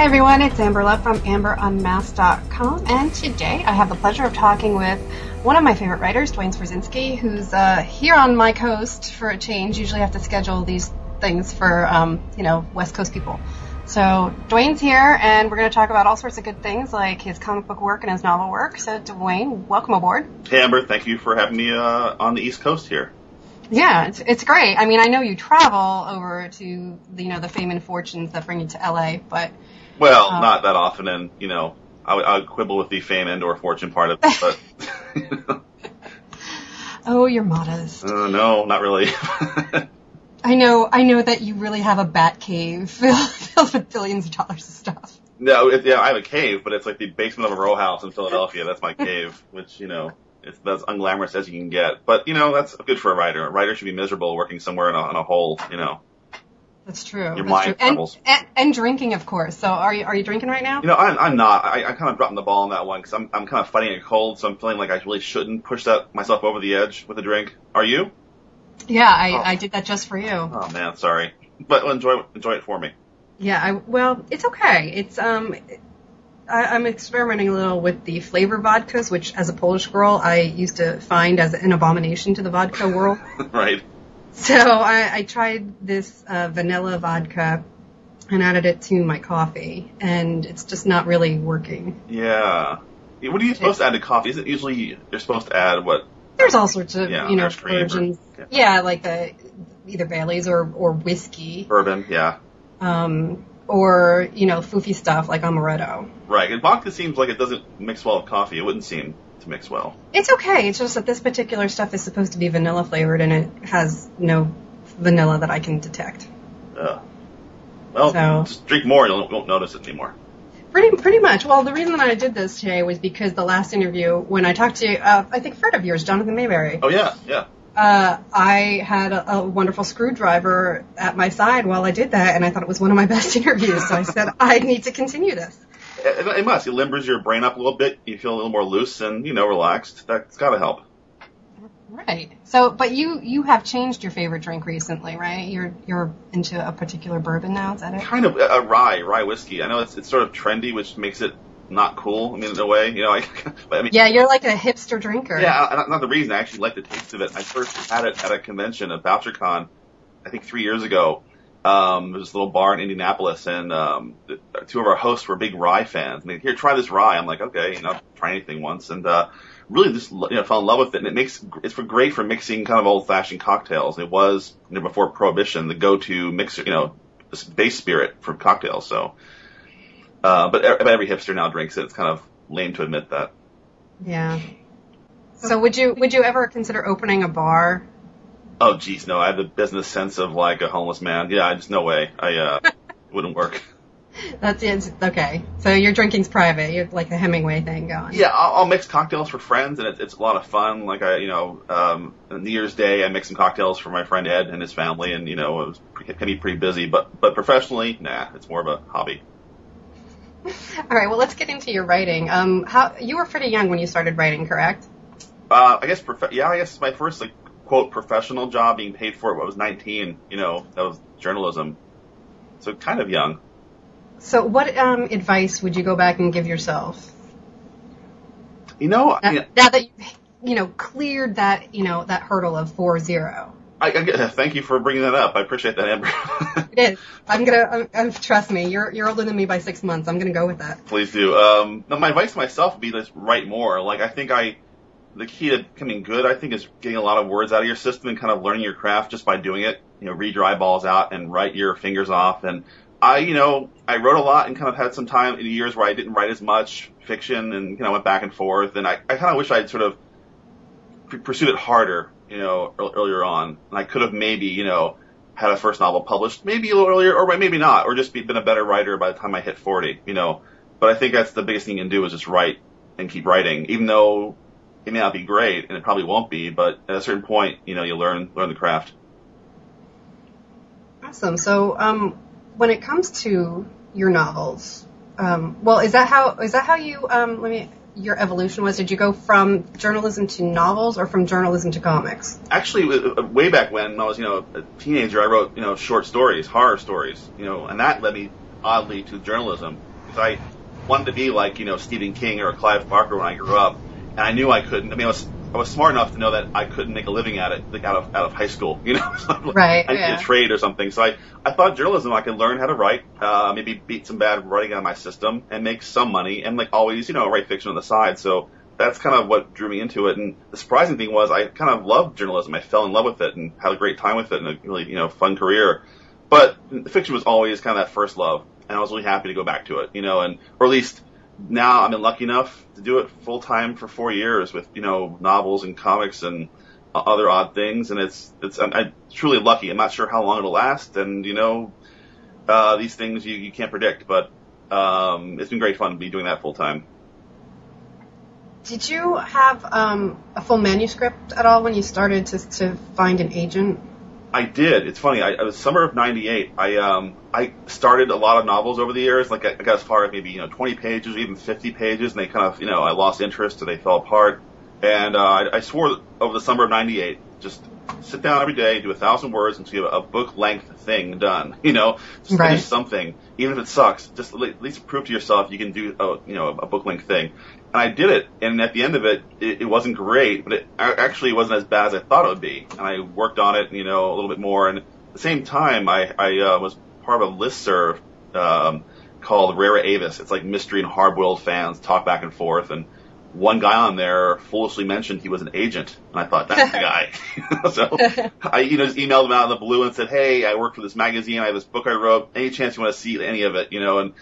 Hey everyone, it's Amber Love from AmberUnmasked.com, and today I have the pleasure of talking with one of my favorite writers, Duane Swierczynski, who's uh, here on my coast for a change. Usually I have to schedule these things for, um, you know, West Coast people. So Duane's here, and we're going to talk about all sorts of good things like his comic book work and his novel work. So Duane, welcome aboard. Hey Amber, thank you for having me uh, on the East Coast here. Yeah, it's it's great. I mean, I know you travel over to you know the fame and fortunes that bring you to LA, but well, um, not that often, and you know, I would, I would quibble with the fame and or fortune part of it, but. you know. Oh, you're modest. Uh, no, not really. I know, I know that you really have a bat cave filled with billions of dollars of stuff. No, it, yeah, I have a cave, but it's like the basement of a row house in Philadelphia. That's my cave, which you know it's that's unglamorous as you can get. But you know, that's good for a writer. A writer should be miserable working somewhere in a, in a hole. You know. That's true. Your That's mind true. And, and, and, drinking, of course. So, are you are you drinking right now? You know, I'm, I'm not. I, I kind of dropped the ball on that one because I'm I'm kind of fighting a cold, so I'm feeling like I really shouldn't push that myself over the edge with a drink. Are you? Yeah, I, oh. I did that just for you. Oh man, sorry, but enjoy enjoy it for me. Yeah, I well, it's okay. It's um, I, am experimenting a little with the flavor vodkas, which as a Polish girl I used to find as an abomination to the vodka world. right. So I, I tried this uh, vanilla vodka and added it to my coffee, and it's just not really working. Yeah. What are you supposed to add to coffee? Isn't usually you're supposed to add what? There's all sorts of yeah, you know versions. Or, yeah. yeah, like the either Bailey's or or whiskey. Bourbon, yeah. Um, or you know foofy stuff like amaretto. Right, and vodka seems like it doesn't mix well with coffee. It wouldn't seem to mix well. It's okay. It's just that this particular stuff is supposed to be vanilla flavored, and it has no vanilla that I can detect. Uh, well, so, just drink more, you won't notice it anymore. Pretty, pretty much. Well, the reason that I did this today was because the last interview, when I talked to, uh, I think, friend of yours, Jonathan Maberry. Oh yeah, yeah uh, I had a, a, wonderful screwdriver at my side while I did that, and I thought it was one of my best interviews. So I said, I need to continue this. It, it must. It limbers your brain up a little bit. You feel a little more loose and you know relaxed. That's got to help. Right. So, but you you have changed your favorite drink recently, right? You're you're into a particular bourbon now. Is that it? Kind of a rye, rye whiskey. I know it's it's sort of trendy, which makes it not cool. I mean, in a way, you know, I, I mean, yeah, you're like a hipster drinker. Yeah, not the reason. I actually like the taste of it. I first had it at a convention at BoucherCon, I think three years ago. Um, there's a little bar in Indianapolis, and um, the, two of our hosts were big rye fans. And they here, try this rye. I'm like, okay, you know, try anything once, and uh, really just you know fell in love with it. And it makes it's for great for mixing kind of old fashioned cocktails. It was you know, before Prohibition the go to mixer, you know, base spirit for cocktails. So uh, but every hipster now drinks it. It's kind of lame to admit that. Yeah. So would you would you ever consider opening a bar? Oh geez, no. I have the business sense of like a homeless man. Yeah, just no way. I uh, wouldn't work. That's it. Okay. So your drinking's private. You're like the Hemingway thing going. Yeah, I'll, I'll mix cocktails for friends, and it's, it's a lot of fun. Like I, you know, um, New Year's Day, I mix some cocktails for my friend Ed and his family, and you know, it, was, it can be pretty busy. But but professionally, nah, it's more of a hobby. All right. Well, let's get into your writing. Um, how you were pretty young when you started writing, correct? Uh, I guess. Prof- yeah, I guess my first like quote professional job being paid for it. I was 19. You know, that was journalism. So kind of young. So, what um, advice would you go back and give yourself? You know, now, now that you, you know cleared that you know that hurdle of four zero. I, I, thank you for bringing that up. I appreciate that, Amber. it is. I'm gonna. I'm, trust me. You're you're older than me by six months. I'm gonna go with that. Please do. Um, no, my advice to myself would be to write more. Like I think I, the key to becoming good, I think, is getting a lot of words out of your system and kind of learning your craft just by doing it. You know, read your eyeballs out and write your fingers off. And I, you know, I wrote a lot and kind of had some time in years where I didn't write as much fiction and you know went back and forth. And I, I kind of wish I'd sort of pursued it harder you know, earlier on. And I could have maybe, you know, had a first novel published maybe a little earlier, or maybe not, or just be, been a better writer by the time I hit 40, you know. But I think that's the biggest thing you can do is just write and keep writing, even though it may not be great, and it probably won't be, but at a certain point, you know, you learn, learn the craft. Awesome. So, um, when it comes to your novels, um, well, is that how, is that how you, um, let me, your evolution was? Did you go from journalism to novels or from journalism to comics? Actually, way back when I was, you know, a teenager, I wrote, you know, short stories, horror stories, you know, and that led me oddly to journalism. because I wanted to be like you know Stephen King or Clive Barker when I grew up, and I knew I couldn't. I mean, I was I was smart enough to know that I couldn't make a living at it like out of out of high school, you know, right? I yeah. a trade or something. So I I thought journalism I could learn how to write, uh, maybe beat some bad writing out of my system and make some money, and like always, you know, write fiction on the side. So that's kind of what drew me into it. And the surprising thing was I kind of loved journalism. I fell in love with it and had a great time with it and a really you know fun career. But fiction was always kind of that first love, and I was really happy to go back to it, you know, and or at least now I've been lucky enough to do it full time for four years with you know novels and comics and other odd things, and it's it's I'm, I'm truly lucky. I'm not sure how long it'll last, and you know uh, these things you, you can't predict, but um, it's been great fun to be doing that full time. Did you have um, a full manuscript at all when you started to to find an agent? I did. It's funny. I, it was summer of '98. I um I started a lot of novels over the years. Like I, I got as far as maybe you know 20 pages, or even 50 pages, and they kind of you know I lost interest, or they fell apart. And uh, I, I swore over the summer of '98, just sit down every day, do a thousand words until you have a book length thing done. You know, just right. finish something, even if it sucks. Just at least prove to yourself you can do a you know a book length thing. And I did it, and at the end of it, it, it wasn't great, but it actually wasn't as bad as I thought it would be. And I worked on it, you know, a little bit more. And at the same time, I, I uh, was part of a listserv um, called Rara Avis. It's like mystery and hard-boiled fans talk back and forth. And one guy on there foolishly mentioned he was an agent, and I thought that's the guy. so I, you know, just emailed him out of the blue and said, "Hey, I work for this magazine. I have this book I wrote. Any chance you want to see any of it? You know?" And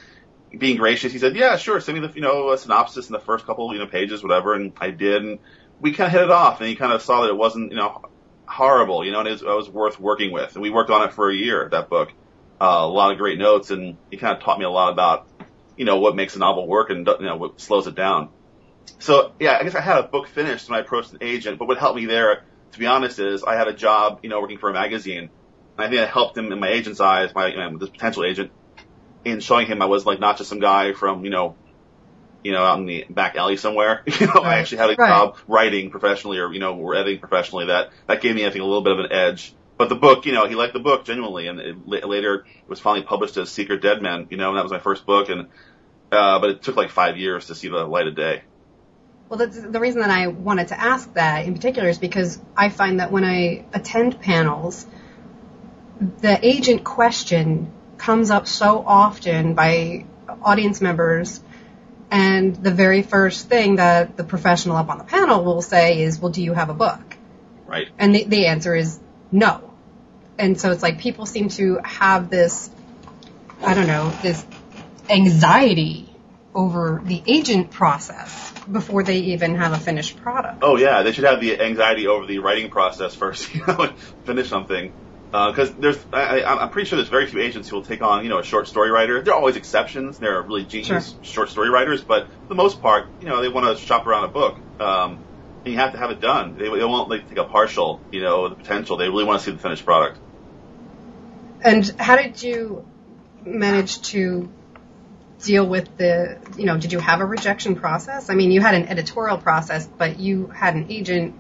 being gracious, he said, "Yeah, sure. Send me the you know a synopsis in the first couple you know pages, whatever." And I did, and we kind of hit it off. And he kind of saw that it wasn't you know horrible, you know, and it was, it was worth working with. And we worked on it for a year. That book, uh, a lot of great notes, and he kind of taught me a lot about you know what makes a novel work and you know what slows it down. So yeah, I guess I had a book finished when I approached an agent. But what helped me there, to be honest, is I had a job, you know, working for a magazine. And I think I helped him in my agent's eyes, my you know, this potential agent, in showing him I was like not just some guy from you know, you know, out in the back alley somewhere. You know, Right. I actually had a Right. job writing professionally or you know, or editing professionally. That that gave me I think a little bit of an edge. But the book, you know, he liked the book genuinely, and it, later it was finally published as Secret Dead Men. You know, and that was my first book, and uh, but it took like five years to see the light of day. Well, that's, the reason that I wanted to ask that in particular is because I find that when I attend panels, the agent question comes up so often by audience members, and the very first thing that the professional up on the panel will say is, "Well, do you have a book?" Right. And the, the answer is no. And so it's like people seem to have this, I don't know, this anxiety over the agent process before they even have a finished product. Oh yeah, they should have the anxiety over the writing process first, you know, finish something. Because there's, I, I- I'm pretty sure there's very few agents who will take on, you know, a short story writer. There are always exceptions. There are really genius short story writers, but for the most part, you know, they want to shop around a book. Um, and you have to have it done. They, they won't like take a partial, you know, the potential. They really want to see the finished product. And how did you manage to deal with the, you know, did you have a rejection process? I mean, you had an editorial process, but you had an agent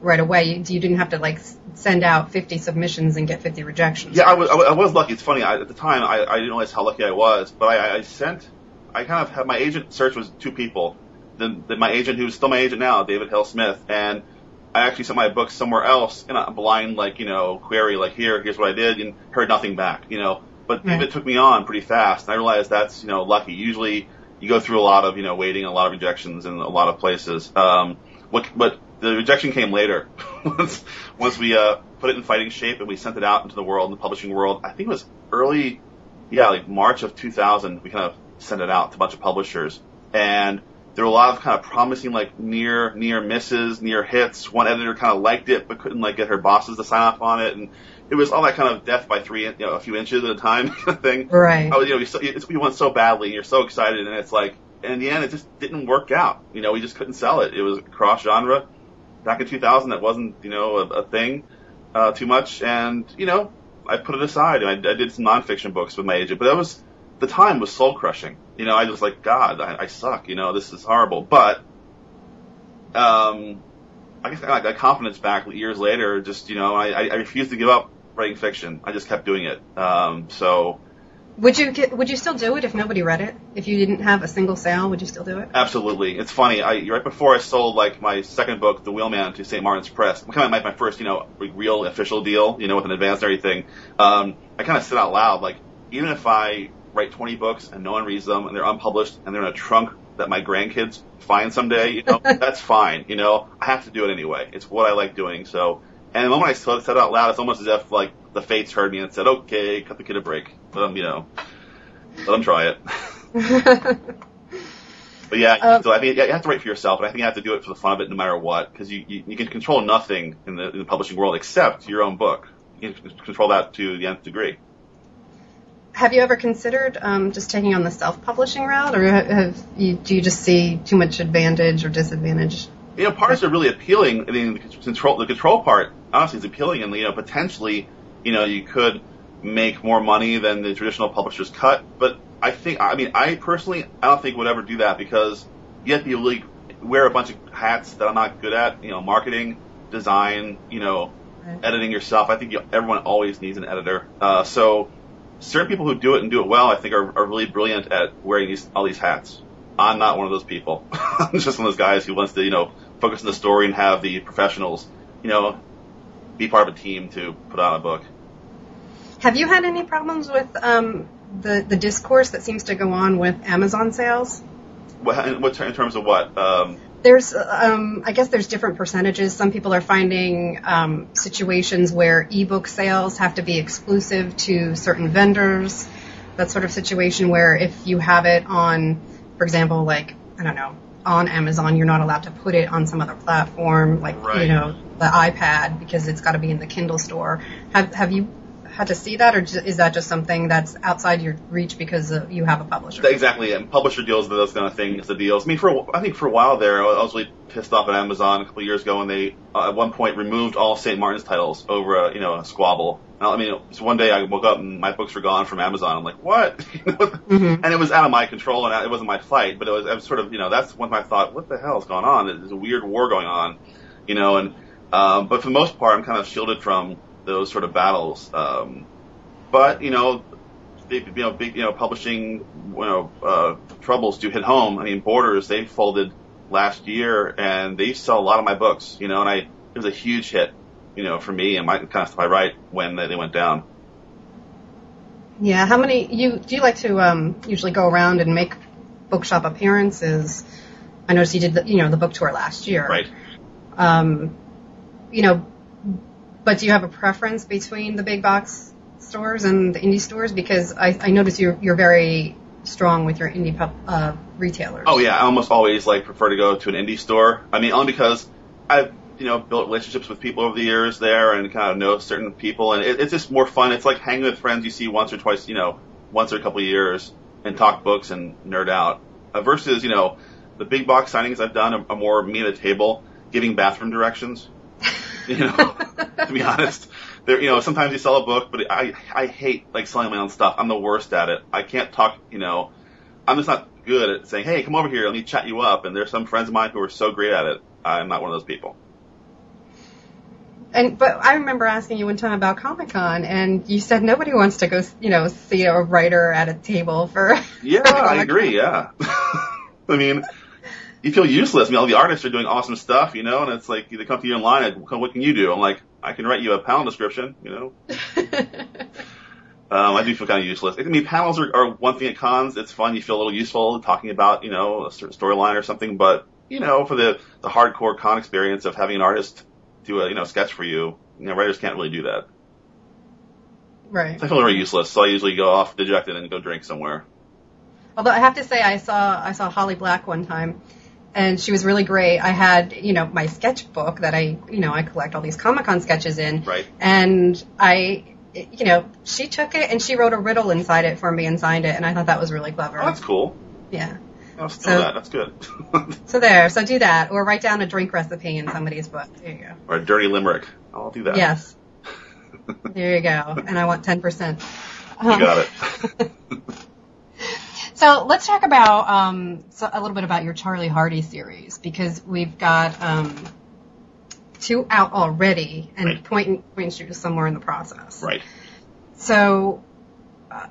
right away. You, you didn't have to like send out 50 submissions and get 50 rejections. Yeah, I was, I was- lucky. It's funny. I, at the time, I, I didn't realize how lucky I was, but I, I sent, I kind of had my agent search was two people. Then, the, my agent, who's still my agent now, David Hale Smith, and I actually sent my book somewhere else in a blind, like, you know, query, like, here, here's what I did, and heard nothing back, you know. But Right. David took me on pretty fast, and I realized that's, you know, lucky. Usually, you go through a lot of, you know, waiting, a lot of rejections in a lot of places. Um, what, but the rejection came later. once, once we, uh, put it in fighting shape and we sent it out into the world, in the publishing world, I think it was early, yeah, like March of 2000, we kind of sent it out to a bunch of publishers. And there were a lot of kind of promising like near near misses, near hits. One editor kind of liked it but couldn't like get her bosses to sign off on it, and it was all that kind of death by three, you know, a few inches at a time kind of thing. Right. I was, you know, you, so, you want so badly, and you're so excited, and it's like, and in the end, it just didn't work out. You know, we just couldn't sell it. It was cross genre. Back in 2000, that wasn't, you know, a, a thing uh, too much, and you know, I put it aside, and I, I did some nonfiction books with my agent, but that was the time was soul crushing. You know, I was like, God, I, I suck. You know, this is horrible. But, um, I guess I got confidence back years later. Just you know, I, I I refused to give up writing fiction. I just kept doing it. Um, so Would you get, would you still do it if nobody read it? If you didn't have a single sale, would you still do it? Absolutely. It's funny. I right before I sold like my second book, The Wheelman, to St. Martin's Press, kind of my, my first, you know, real official deal, you know, with an advance and everything. Um, I kind of said out loud, like, even if I write 20 books and no one reads them and they're unpublished and they're in a trunk that my grandkids find someday, you know, that's fine. You know, I have to do it anyway. It's what I like doing. So, and the moment I said it out loud, it's almost as if like the fates heard me and said, okay, cut the kid a break. Let him, you know, let him try it. but yeah, um, so I mean, you have to write for yourself, and I think you have to do it for the fun of it no matter what, because you, you, you can control nothing in the, in the publishing world except your own book. You can control that to the nth degree. Have you ever considered um, just taking on the self-publishing route, or have you, do you just see too much advantage or disadvantage? You know, parts are really appealing. I mean, the control, the control part, honestly, is appealing, and you know, potentially you know, you could make more money than the traditional publishers cut. But I think, I mean, I personally, I don't think would ever do that because you have to really wear a bunch of hats that I'm not good at, you know, marketing, design, you know, right. editing yourself. I think you, everyone always needs an editor. Uh, so certain people who do it and do it well, I think are, are really brilliant at wearing these, all these hats. I'm not one of those people. I'm just one of those guys who wants to, you know, focus on the story and have the professionals, you know, be part of a team to put out a book. Have you had any problems with um, the the discourse that seems to go on with Amazon sales? What, what in terms of what? Um, there's, um, I guess there's different percentages. Some people are finding um, situations where ebook sales have to be exclusive to certain vendors. That sort of situation where if you have it on, for example, like I don't know, on Amazon, you're not allowed to put it on some other platform, like right. you know the iPad, because it's got to be in the Kindle store. Have Have you had to see that, or is that just something that's outside your reach because of, you have a publisher? Exactly, and publisher deals those kind of things, the deals. I mean, for I think for a while there, I was really pissed off at Amazon a couple of years ago when they uh, at one point removed all St. Martin's titles over a you know a squabble. I mean, so one day I woke up and my books were gone from Amazon. I'm like, what? mm-hmm. And it was out of my control and it wasn't my fight, but it was, I was sort of, you know, that's when I thought, what the hell is going on? There's a weird war going on, you know, and, um, but for the most part, I'm kind of shielded from those sort of battles. Um, but you know, they, you know, big you know, publishing you know uh, troubles do hit home. I mean, Borders they folded last year, and they sell a lot of my books. You know, and I it was a huge hit. You know, for me and my kind of stuff I write when they, they went down. Yeah, how many you do you like to um, usually go around and make bookshop appearances? I noticed you did the, you know the book tour last year. Right. Um, you know, but do you have a preference between the big box stores and the indie stores? Because I, I notice you're you're very strong with your indie pub, uh, retailers. Oh yeah, I almost always like prefer to go to an indie store. I mean, only because I've you know built relationships with people over the years there and kind of know certain people, and it, it's just more fun. It's like hanging with friends you see once or twice, you know, once or a couple of years, and talk books and nerd out. Uh, versus you know the big box signings I've done are, are more me at a table giving bathroom directions. You know, to be honest, there, you know, sometimes you sell a book, but I, I hate like selling my own stuff. I'm the worst at it. I can't talk, you know, I'm just not good at saying, hey, come over here, let me chat you up. And there's some friends of mine who are so great at it. I'm not one of those people. And but I remember asking you one time about Comic Con, and you said nobody wants to go, you know, see a writer at a table for. Yeah, I agree. Yeah, I mean, you feel useless. I mean, all the artists are doing awesome stuff, you know, and it's like they come to you in line and what can you do? I'm like, I can write you a panel description, you know. um, I do feel kind of useless. I mean, panels are, are one thing at cons. It's fun. You feel a little useful talking about, you know, a certain storyline or something. But you know, for the the hardcore con experience of having an artist do a you know sketch for you, you know, writers can't really do that. Right. So I feel very useless. So I usually go off dejected and go drink somewhere. Although I have to say, I saw I saw Holly Black one time and she was really great. I had, you know, my sketchbook that I, you know, I collect all these Comic Con sketches in. Right. And I, you know, she took it and she wrote a riddle inside it for me and signed it, and I thought that was really clever. Oh, that's cool. Yeah. I'll so, that. That's good. so there. So do that, or write down a drink recipe in somebody's book. There you go. Or a dirty limerick. I'll do that. Yes. there you go. And I want ten percent. You um, got it. So let's talk about um, so a little bit about your Charlie Hardy series because we've got um, two out already and right. point points you to somewhere in the process. Right. So, uh,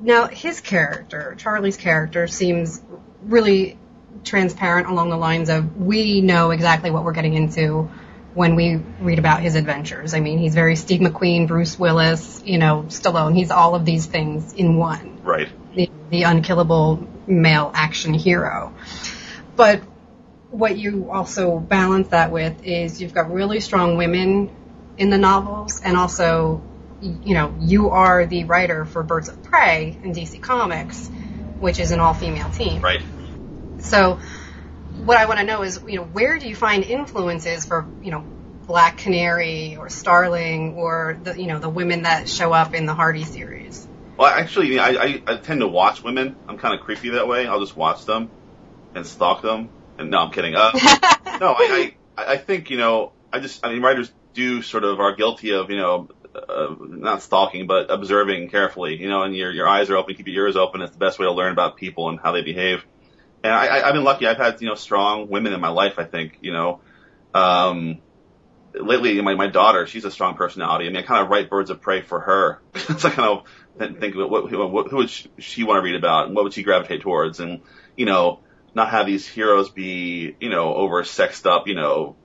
now his character, Charlie's character, seems really transparent along the lines of we know exactly what we're getting into when we read about his adventures. I mean, he's very Steve McQueen, Bruce Willis, you know, Stallone. He's all of these things in one. Right. The, the unkillable male action hero. But what you also balance that with is you've got really strong women in the novels and also you know, you are the writer for Birds of Prey in DC Comics, which is an all-female team. Right. So, what I want to know is, you know, where do you find influences for, you know, Black Canary or Starling or the, you know, the women that show up in the Hardy series? Well, actually, I, I, I tend to watch women. I'm kind of creepy that way. I'll just watch them and stalk them. And no, I'm kidding. Uh, no, I, I, I think, you know, I just, I mean, writers do sort of are guilty of, you know, uh, not stalking, but observing carefully, you know, and your, your eyes are open, keep your ears open. It's the best way to learn about people and how they behave. And I, I, I've been lucky. I've had, you know, strong women in my life, I think, you know, um, lately my, my daughter, she's a strong personality. I mean, I kind of write birds of prey for her. so I kind of think about what, what, who would she, she want to read about and what would she gravitate towards? And, you know, not have these heroes be, you know, over sexed up, you know,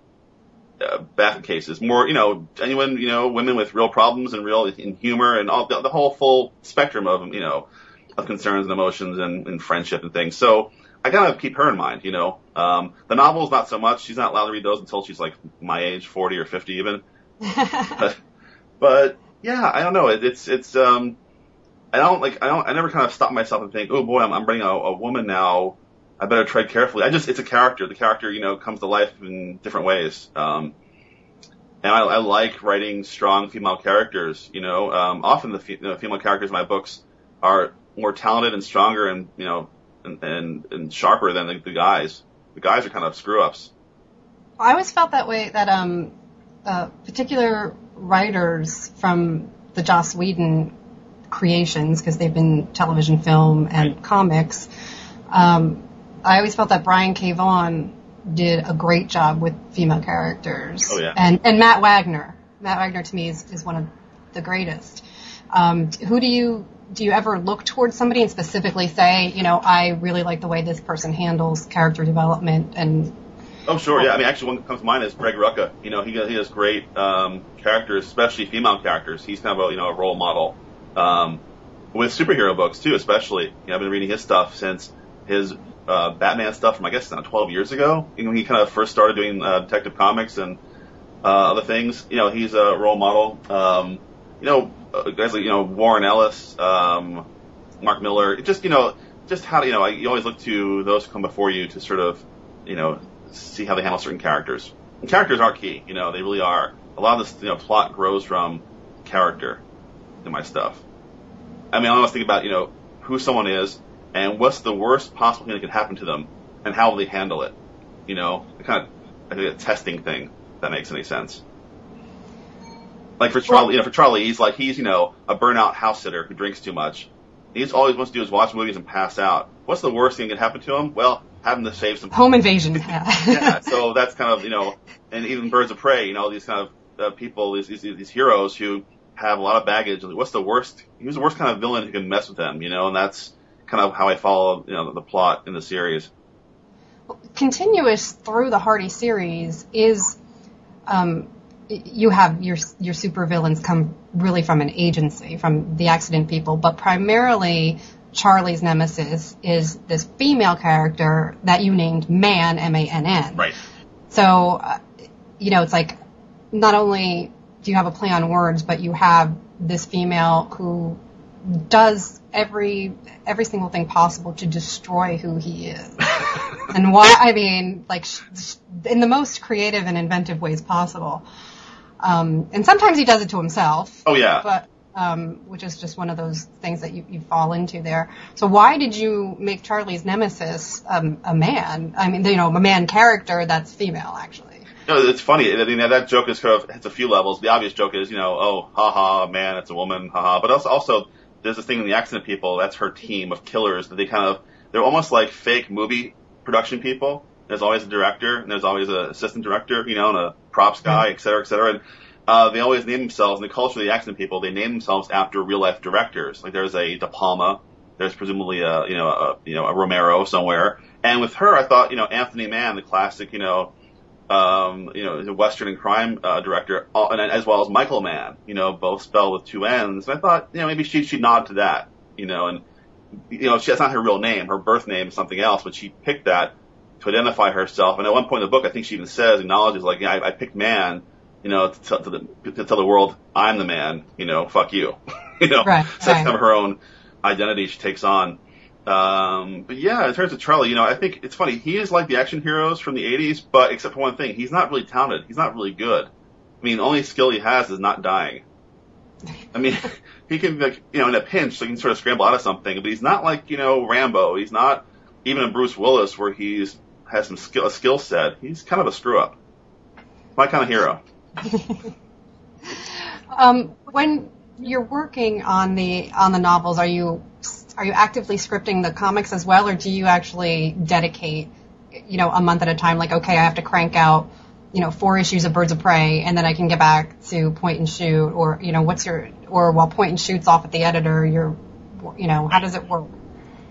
uh, bath cases, more, you know, genuine, you know, women with real problems and real in humor and all the, the whole full spectrum of, you know, of concerns and emotions and, and friendship and things. So I gotta keep her in mind, you know. Um, the novels, not so much. She's not allowed to read those until she's like my age, 40 or 50 even. but, but yeah, I don't know. It, it's, it's, um, I don't like, I don't, I never kind of stop myself and think, oh boy, I'm, I'm bringing a, a woman now I better tread carefully. I just, it's a character. The character, you know, comes to life in different ways. Um, and I, I like writing strong female characters, you know, um, often the fe- know, female characters in my books are more talented and stronger and, you know, and, and, and sharper than the, the guys. The guys are kind of screw ups. I always felt that way that, um, uh, particular writers from the Joss Whedon creations, because they've been television, film, and right. comics, um, I always felt that Brian K. Vaughan did a great job with female characters. Oh, yeah. And, and Matt Wagner. Matt Wagner to me is, is one of the greatest. Um, who do you, do you ever look towards somebody and specifically say, you know, I really like the way this person handles character development and Oh sure, yeah. I mean, actually, one that comes to mind is Greg Rucka. You know, he he has great um, characters, especially female characters. He's kind of a you know a role model um, with superhero books too, especially. You know, I've been reading his stuff since his uh, Batman stuff from I guess now 12 years ago. You know, he kind of first started doing uh, Detective Comics and uh, other things. You know, he's a role model. Um, you know, uh, guys like you know Warren Ellis, um, Mark Millar. Just you know, just how you know you always look to those who come before you to sort of you know see how they handle certain characters. And characters are key. You know, they really are. A lot of this you know plot grows from character in my stuff. I mean, I always think about you know who someone is and what's the worst possible thing that could happen to them, and how will they handle it? You know, kind of a testing thing. If that makes any sense. Like for Charlie, you know, for Charlie, he's like he's you know a burnout house sitter who drinks too much. He's all he wants to do is watch movies and pass out. What's the worst thing that could happen to him? Well, having to save some home invasion. yeah, so that's kind of you know, and even Birds of Prey, you know, these kind of uh, people, these, these these heroes who have a lot of baggage. What's the worst? Who's the worst kind of villain who can mess with them? You know, and that's kind of how I follow you know the plot in the series. Continuous through the Hardy series is um, you have your your supervillains come really from an agency, from the accident people, but primarily Charlie's nemesis is this female character that you named Man, M-A-N-N. Right. So, uh, you know, it's like not only do you have a play on words, but you have this female who does every every single thing possible to destroy who he is. and why? I mean, like in the most creative and inventive ways possible. Um, and sometimes he does it to himself. Oh yeah. But um, which is just one of those things that you, you fall into there. So why did you make Charlie's nemesis um, a man? I mean, you know, a man character that's female, actually. No, it's funny. I mean, that joke is kind of hits a few levels. The obvious joke is, you know, oh, haha, man, it's a woman, haha. But also, also there's this thing in the accident people. That's her team of killers that they kind of they're almost like fake movie production people. There's always a director and there's always an assistant director, you know, and a props guy, et cetera, et cetera. And uh, they always name themselves in the culture of the accident people. They name themselves after real life directors. Like there's a De Palma, there's presumably a you know a you know a Romero somewhere. And with her, I thought you know Anthony Mann, the classic you know um, you know the Western and crime uh, director, uh, and as well as Michael Mann, you know both spelled with two N's. And I thought you know maybe she she nod to that, you know, and you know she, that's not her real name. Her birth name is something else, but she picked that to identify herself. And at one point in the book, I think she even says acknowledges like yeah, I, I picked Mann you know, to, tell, to, the, to tell the world I'm the man, you know, fuck you, you know, right, so right. kind of her own identity she takes on. Um, but yeah, in terms of Charlie, you know, I think it's funny. He is like the action heroes from the 80s, but except for one thing, he's not really talented. He's not really good. I mean, the only skill he has is not dying. I mean, he can, like, you know, in a pinch, so he can sort of scramble out of something, but he's not like, you know, Rambo. He's not even a Bruce Willis where he's has some skill, a skill set. He's kind of a screw up. My kind of hero. um, when you're working on the on the novels, are you are you actively scripting the comics as well, or do you actually dedicate, you know, a month at a time? Like, okay, I have to crank out, you know, four issues of Birds of Prey, and then I can get back to point and shoot, or you know, what's your or while point and shoots off at the editor, you're, you know, how does it work?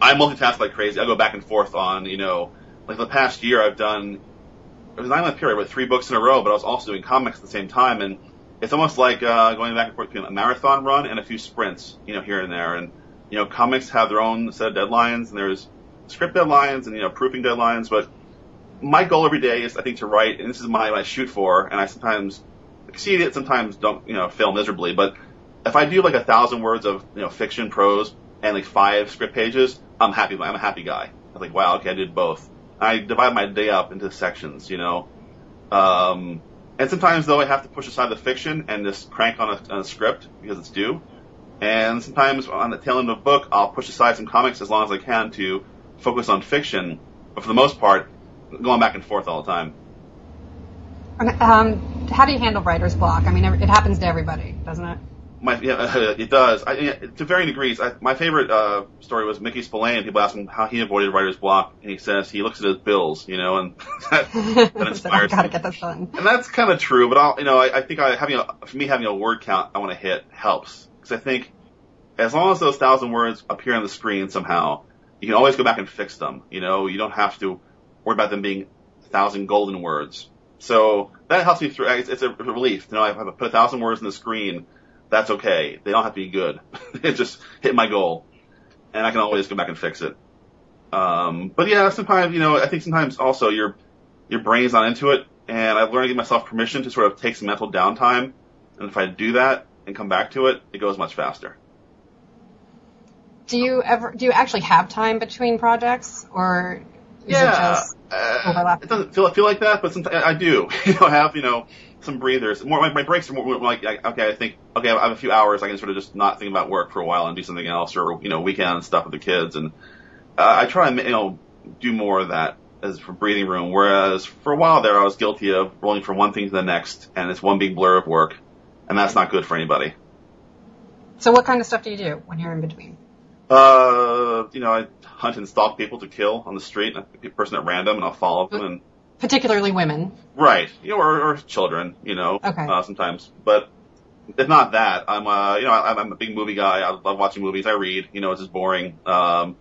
I multitask like crazy. I go back and forth on, you know, like the past year I've done it was a nine month period with three books in a row, but I was also doing comics at the same time, and it's almost like uh, going back and forth between a marathon run and a few sprints, you know, here and there. And you know, comics have their own set of deadlines, and there's script deadlines and you know, proofing deadlines. But my goal every day is, I think, to write, and this is my I shoot for, and I sometimes exceed it, sometimes don't, you know, fail miserably. But if I do like a thousand words of you know fiction, prose, and like five script pages, I'm happy. I'm a happy guy. I'm like, wow, okay, I did both. I divide my day up into sections, you know. Um, and sometimes though I have to push aside the fiction and just crank on a, on a script because it's due. And sometimes on the tail end of a book, I'll push aside some comics as long as I can to focus on fiction. But for the most part, going back and forth all the time. Um, how do you handle writer's block? I mean, it happens to everybody, doesn't it? My, yeah, it does. I, to varying degrees. I, my favorite uh, story was Mickey Spillane. People ask him how he avoided writer's block, and he says he looks at his bills, you know, and that, that inspires. I gotta get this done. And that's kind of true, but I'll, you know, I, I think I, having a, for me having a word count I want to hit helps because I think as long as those thousand words appear on the screen somehow, you can always go back and fix them. You know, you don't have to worry about them being a thousand golden words. So that helps me through. It's, it's a relief. You know, if I put a thousand words on the screen that's okay. They don't have to be good. it just hit my goal, and I can always go back and fix it. Um, but yeah, sometimes you know, I think sometimes also your your brain's not into it, and I've learned to give myself permission to sort of take some mental downtime, and if I do that and come back to it, it goes much faster. Do you ever do you actually have time between projects, or is yeah, it just uh, it doesn't feel feel like that, but sometimes I do. You know, I have you know some breathers. More my, my breaks are more like okay, I think okay, I have a few hours. I can sort of just not think about work for a while and do something else, or you know, weekend stuff with the kids. And uh, I try and you know do more of that as for breathing room. Whereas for a while there, I was guilty of rolling from one thing to the next, and it's one big blur of work, and that's not good for anybody. So what kind of stuff do you do when you're in between? Uh, you know, I hunt and stalk people to kill on the street, a person at random, and I'll follow them and particularly women. Right. You know, or, or children, you know, okay. uh, sometimes. But if not that, I'm, uh, you know, I, I'm a big movie guy. I love watching movies. I read, you know, it's just boring. Um,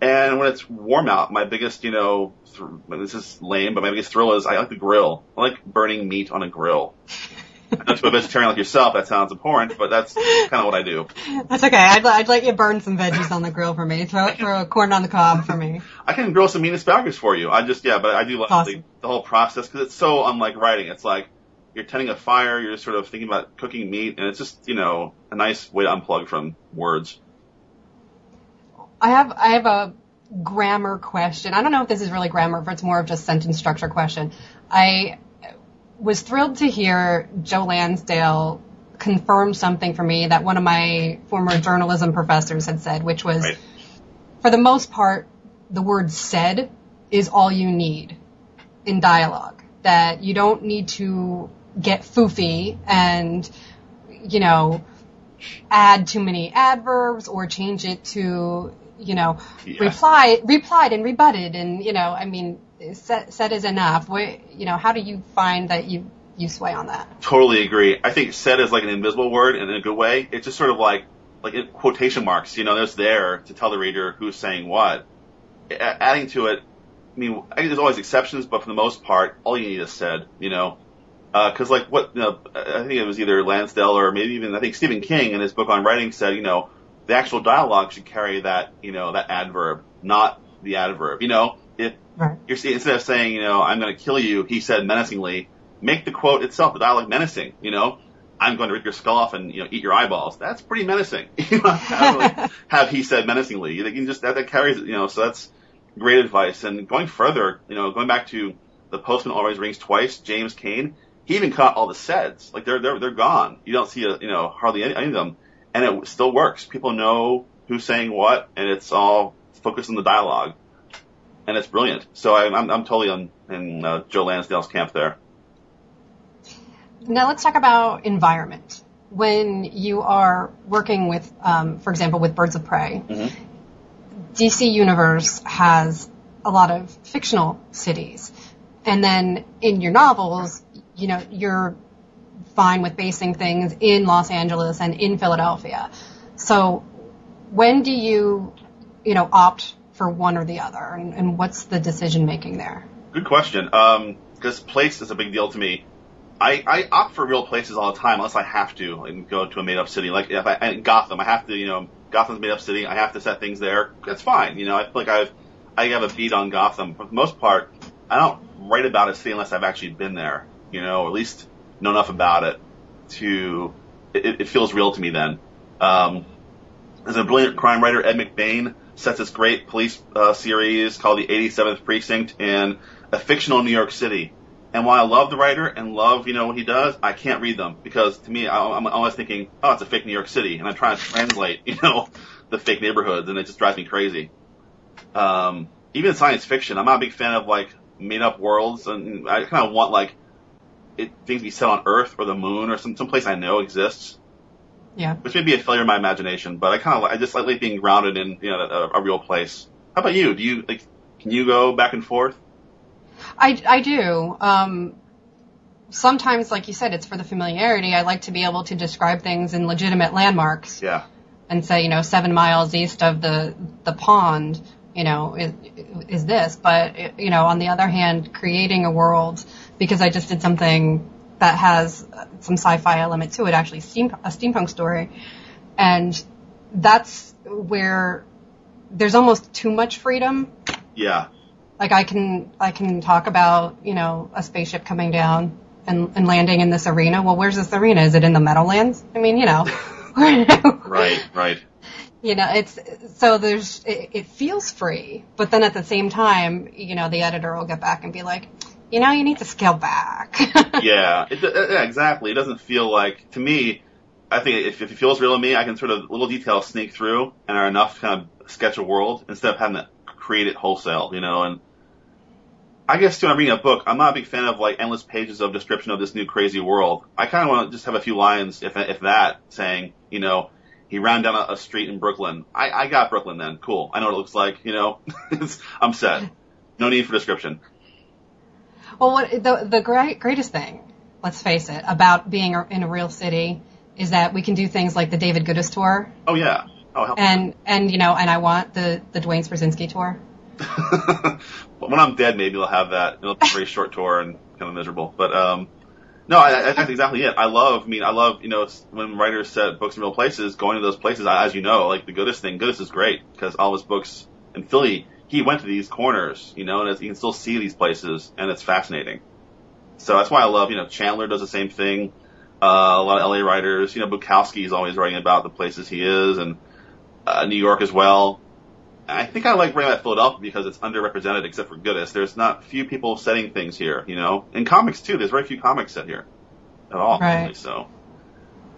and when it's warm out, my biggest, you know, th- this is lame, but my biggest thrill is I like the grill. I like burning meat on a grill. I know to a vegetarian like yourself, that sounds abhorrent, but that's kind of what I do. That's okay. I'd, I'd let you burn some veggies on the grill for me. Throw throw a corn on the cob for me. I can grill some meat asparagus for you. I just yeah, but I do love awesome. the, the whole process because it's so unlike writing. It's like you're tending a fire, you're just sort of thinking about cooking meat, and it's just you know a nice way to unplug from words. I have I have a grammar question. I don't know if this is really grammar, if it's more of just sentence structure question. I was thrilled to hear Joe Lansdale confirm something for me that one of my former journalism professors had said, which was, right. for the most part, the word said is all you need in dialogue. That you don't need to get foofy and, you know, add too many adverbs or change it to, you know, Yeah. reply, replied and rebutted and, you know, I mean, set is enough. What, you know, how do you find that you you sway on that. Totally agree. I think said is like an invisible word in a good way. It's just sort of like like quotation marks. You know, there's there to tell the reader who's saying what. A- adding to it, I mean, I think there's always exceptions, but for the most part, all you need is said. You know, because uh, like what you know, I think it was either Lansdale or maybe even I think Stephen King in his book on writing said, you know, the actual dialogue should carry that you know that adverb, not the adverb. You know, right. you're instead of saying, you know, I'm going to kill you, he said menacingly, make the quote itself, the dialogue menacing. You know, I'm going to rip your skull off and you know eat your eyeballs. That's pretty menacing. you know, have, have he said menacingly? You can just that, that carries you know. So that's great advice. And going further, you know, going back to the postman always rings twice. James Cain, he even caught all the seds. Like they're they're they're gone. You don't see a, you know hardly any, any of them, and it still works. People know who's saying what, and it's all focused on the dialogue, and it's brilliant. So I, I'm I'm totally on in uh, Joe Lansdale's camp there. Now let's talk about environment. When you are working with, um, for example, with Birds of Prey, mm-hmm. DC Universe has a lot of fictional cities. And then in your novels, you know, you're fine with basing things in Los Angeles and in Philadelphia. So when do you, you know, opt for one or the other and, and what's the decision making there? Good question. Um, because place is a big deal to me. I, I opt for real places all the time unless I have to and go to a made up city. Like if I, in Gotham, I have to, you know, Gotham's made up city. I have to set things there. That's fine. You know, I feel like I've, I have a beat on Gotham. For the most part, I don't write about a city unless I've actually been there, you know, or at least know enough about it to, it, it feels real to me then. Um, there's a brilliant crime writer, Ed McBain, sets this great police uh, series called the 87th Precinct in a fictional New York City and while I love the writer and love, you know, what he does, I can't read them because to me, I, am always thinking, oh, it's a fake New York City, and I'm trying to translate, you know, the fake neighborhoods, and it just drives me crazy. Um, even science fiction, I'm not a big fan of like made up worlds, and I kind of want like it, things to be set on Earth or the Moon or some some place I know exists. Yeah. Which may be a failure of my imagination, but I kind of I just like being grounded in you know a, a real place. How about you? Do you like? Can you go back and forth? I, I do. Um, sometimes, like you said, it's for the familiarity. I like to be able to describe things in legitimate landmarks. Yeah. And say, you know, seven miles east of the the pond, you know, is, is this. But you know, on the other hand, creating a world because I just did something that has some sci-fi element to it, actually steam, a steampunk story, and that's where there's almost too much freedom. Yeah. Like I can I can talk about you know a spaceship coming down and, and landing in this arena. Well, where's this arena? Is it in the Meadowlands? I mean, you know. right, right. You know, it's so there's it, it feels free, but then at the same time, you know, the editor will get back and be like, you know, you need to scale back. yeah, it, uh, yeah, exactly. It doesn't feel like to me. I think if, if it feels real to me, I can sort of little details sneak through and are enough to kind of sketch a world instead of having to create it wholesale, you know. And I guess too, when I'm reading a book, I'm not a big fan of like endless pages of description of this new crazy world. I kind of want to just have a few lines, if if that, saying, you know, he ran down a, a street in Brooklyn. I, I got Brooklyn then. Cool. I know what it looks like. You know, I'm set. No need for description. Well, what the the great, greatest thing, let's face it, about being in a real city is that we can do things like the David Goodis tour. Oh yeah. Oh, help. and and you know, and I want the the Duane Swierczynski tour. when I'm dead, maybe they'll have that. It'll be a very short tour and kind of miserable. But um, no, I, I, that's exactly it. I love. I mean, I love. You know, when writers set books in real places, going to those places. As you know, like the Goodis thing. Goodis is great because all his books in Philly, he went to these corners. You know, and you can still see these places, and it's fascinating. So that's why I love. You know, Chandler does the same thing. Uh, a lot of LA writers. You know, Bukowski is always writing about the places he is, and uh, New York as well. I think I like writing about Philadelphia because it's underrepresented except for Goodis. There's not few people setting things here, you know. In comics too, there's very few comics set here at all. Right. Really, so.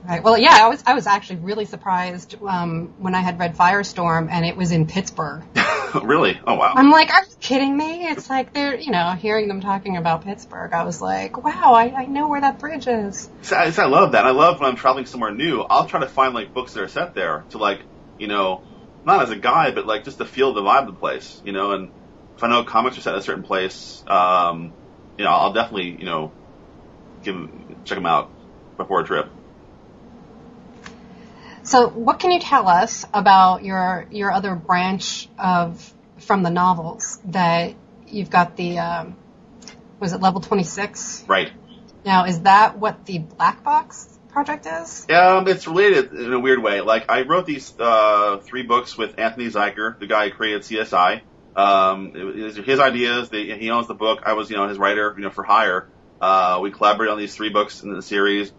Right. Well, yeah, I was I was actually really surprised um, when I had read Firestorm and it was in Pittsburgh. really? Oh wow. I'm like, are you kidding me? It's like they're you know hearing them talking about Pittsburgh. I was like, wow, I, I know where that bridge is. So I, so I love that. I love when I'm traveling somewhere new. I'll try to find like books that are set there to like you know not as a guy, but like just to feel the vibe of the place, you know. And if I know comics are set in a certain place, um, you know, I'll definitely, you know, give check them out before a trip. So, what can you tell us about your your other branch of from the novels that you've got the um, was it level twenty six? Right. Now, is that what the black box project is? Um, it's related in a weird way. Like I wrote these uh, three books with Anthony Zuiker, the guy who created CSI. Um, his ideas. They, he owns the book. I was, you know, his writer, you know, for hire. Uh, we collaborated on these three books in the series.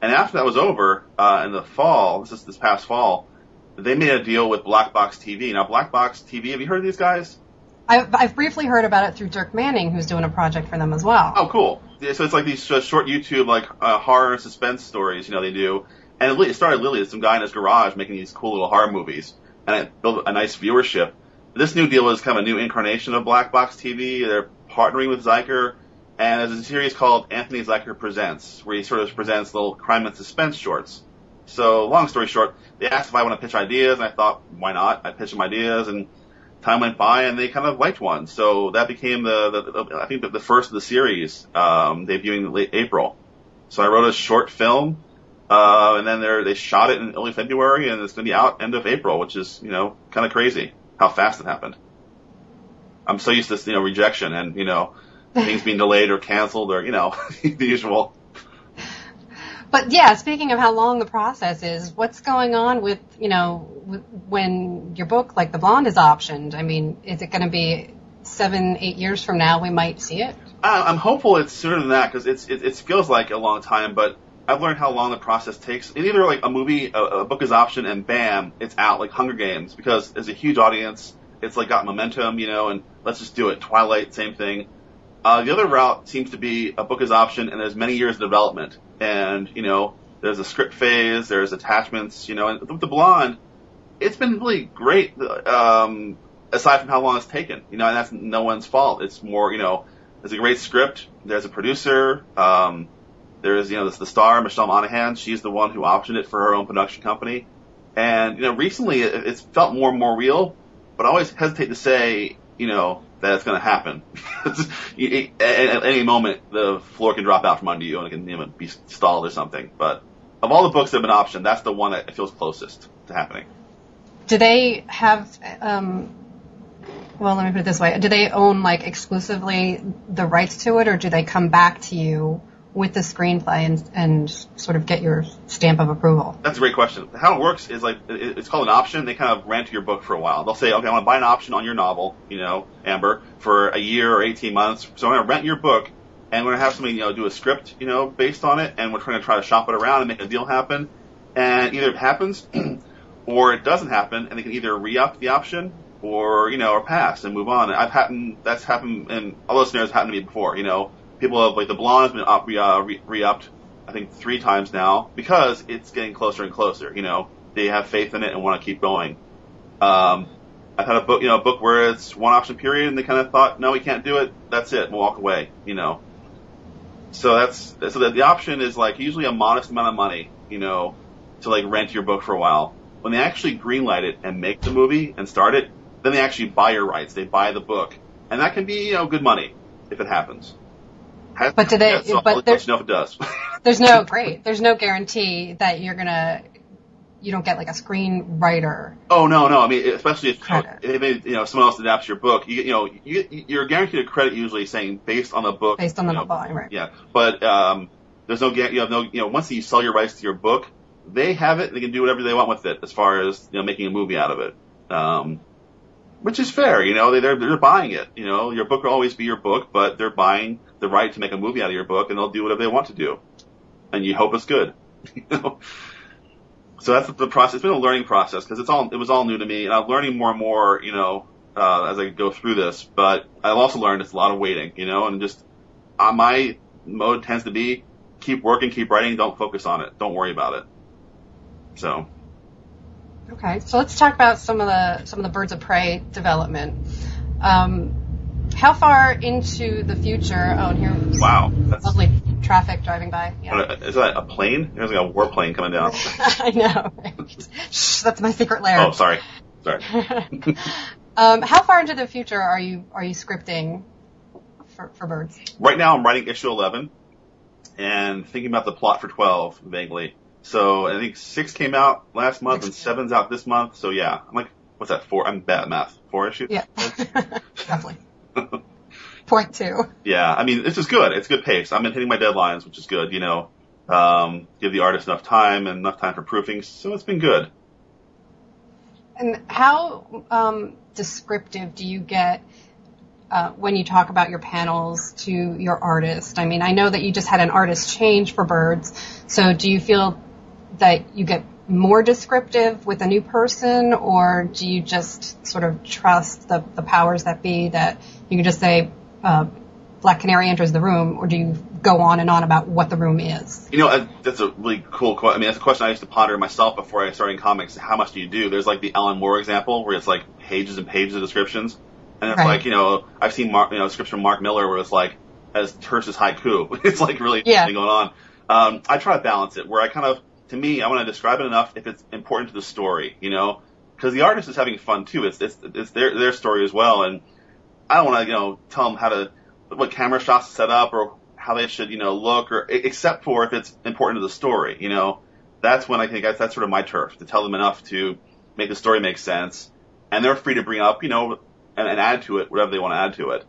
And after that was over, uh, in the fall, this is this past fall, they made a deal with Black Box TV. Now, Black Box TV, have you heard of these guys? I've, I've briefly heard about it through Dirk Manning, who's doing a project for them as well. Oh, cool. Yeah, so it's like these uh, short YouTube like uh, horror suspense stories, you know, they do. And it started literally as some guy in his garage making these cool little horror movies, and it built a nice viewership. This new deal is kind of a new incarnation of Black Box TV. They're partnering with Zuiker, and there's a series called Anthony Zuiker Presents, where he sort of presents little crime and suspense shorts. So, long story short, they asked if I want to pitch ideas, and I thought, why not? I pitched them ideas, and time went by and they kind of liked one. So that became the, the, the I think the, the first of the series, um, debuting in late April. So I wrote a short film, uh, and then they they shot it in early February and it's going to be out end of April, which is, you know, kind of crazy how fast it happened. I'm so used to, you know, rejection and, you know, things being delayed or canceled or, you know, the usual. But yeah, speaking of how long the process is, what's going on with you know w- when your book like The Blonde is optioned? I mean, is it going to be seven, eight years from now we might see it? I- I'm hopeful it's sooner than that because it's it, it feels like a long time, but I've learned how long the process takes. It's either like a movie, a, a book is optioned, and bam, it's out like Hunger Games because there's a huge audience. It's like got momentum, you know, and let's just do it. Twilight, same thing. Uh, the other route seems to be a book is option, and there's many years of development, and you know, there's a script phase, there's attachments, you know, and with the blonde, it's been really great. Um, aside from how long it's taken, you know, and that's no one's fault. It's more, you know, there's a great script, there's a producer, um, there's, you know, the star, Michelle Monaghan, she's the one who optioned it for her own production company. And, you know, recently it, it's felt more and more real, but I always hesitate to say, you know, that it's going to happen. At, any moment, the floor can drop out from under you and it can know, be stalled or something. But of all the books that have been optioned, that's the one that feels closest to happening. Do they have? Um, well, let me put it this way: Do they own like exclusively the rights to it, or do they come back to you with the screenplay and and sort of get your stamp of approval? That's a great question. How it works is like it's called an option. They kind of rent your book for a while. They'll say, okay, I want to buy an option on your novel, you know, Amber, for a year or 18 months. So I'm going to rent your book, and we're going to have somebody, you know, do a script, you know, based on it, and we're trying to try to shop it around and make a deal happen. And either it happens, or it doesn't happen, and they can either re-up the option, or you know, or pass and move on. I've happened. That's happened, and all those scenarios happened to me before. You know, people have like the blonde has been up, uh, re- re-upped I think three times now because it's getting closer and closer. You know, they have faith in it and want to keep going. Um, I've had a book, you know, a book where it's one option period, and they kind of thought, no, we can't do it. That's it. We'll walk away. You know. So that's so that the option is like usually a modest amount of money, you know, to like rent your book for a while. When they actually greenlight it and make the movie and start it, then they actually buy your rights. They buy the book, and that can be you know good money if it happens. But do they- but let there's- you know if it does. There's no great. There's no guarantee that you're gonna. You don't get like a screenwriter. Oh no, no. I mean, especially if, Credit. if you know someone else adapts your book, you, you know you, you're guaranteed a credit usually saying based on the book. Based on the novel, right. Yeah, but um, there's no. You have no. You know, once you sell your rights to your book, they have it. They can do whatever they want with it, as far as you know, making a movie out of it. Um, which is fair. You know, they, they're they're buying it. You know, your book will always be your book, but they're buying the right to make a movie out of your book, and they'll do whatever they want to do, and you hope it's good. So that's the process. It's been a learning process because it's all it was all new to me, and I'm learning more and more, you know, uh, as I go through this. But I've also learned it's a lot of waiting, you know, and just uh, my mode tends to be keep working, keep writing, don't focus on it, don't worry about it. So Okay, so let's talk about some of the some of the birds of prey development. Um, how far into the future? Oh, and here, wow, that's lovely traffic driving by. Yeah, is that a plane? There's like a warplane coming down. I know. Right? Shh, that's my secret lair. Oh, sorry, sorry. um, how far into the future are you are you scripting for, for birds? Right now, I'm writing issue 11. and thinking about the plot for 12 vaguely. So I think six came out last month and seven's out this month. So yeah, I'm like, what's that? Four? I'm bad at math. Four issues. Yeah, roughly. Point two. Yeah, I mean, this is good. It's good pace. I'm hitting my deadlines, which is good. You know, um, give the artist enough time and enough time for proofing. So it's been good. And how um, descriptive do you get uh, when you talk about your panels to your artist? I mean, I know that you just had an artist change for birds. So do you feel that you get more descriptive with a new person, or do you just sort of trust the, the powers that be that you can just say, uh, Black Canary enters the room, or do you go on and on about what the room is? You know, that's a really cool question. I mean, that's a question I used to ponder myself before I started in comics. How much do you do? There's like the Alan Moore example where it's like pages and pages of descriptions. And it's right. like, you know, I've seen Mark, you know, scripts from Mark Millar where it's like, as terse as haiku. it's like really yeah. going on. Um, I try to balance it where I kind of, to me, I want to describe it enough if it's important to the story, you know, because the artist is having fun too. It's, it's, it's their, their story as well. And I don't want to, you know, tell them how to, what camera shots to set up or how they should, you know, look or except for if it's important to the story, you know, that's when I think that's, that's sort of my turf to tell them enough to make the story make sense. And they're free to bring up, you know, and, and add to it whatever they want to add to it.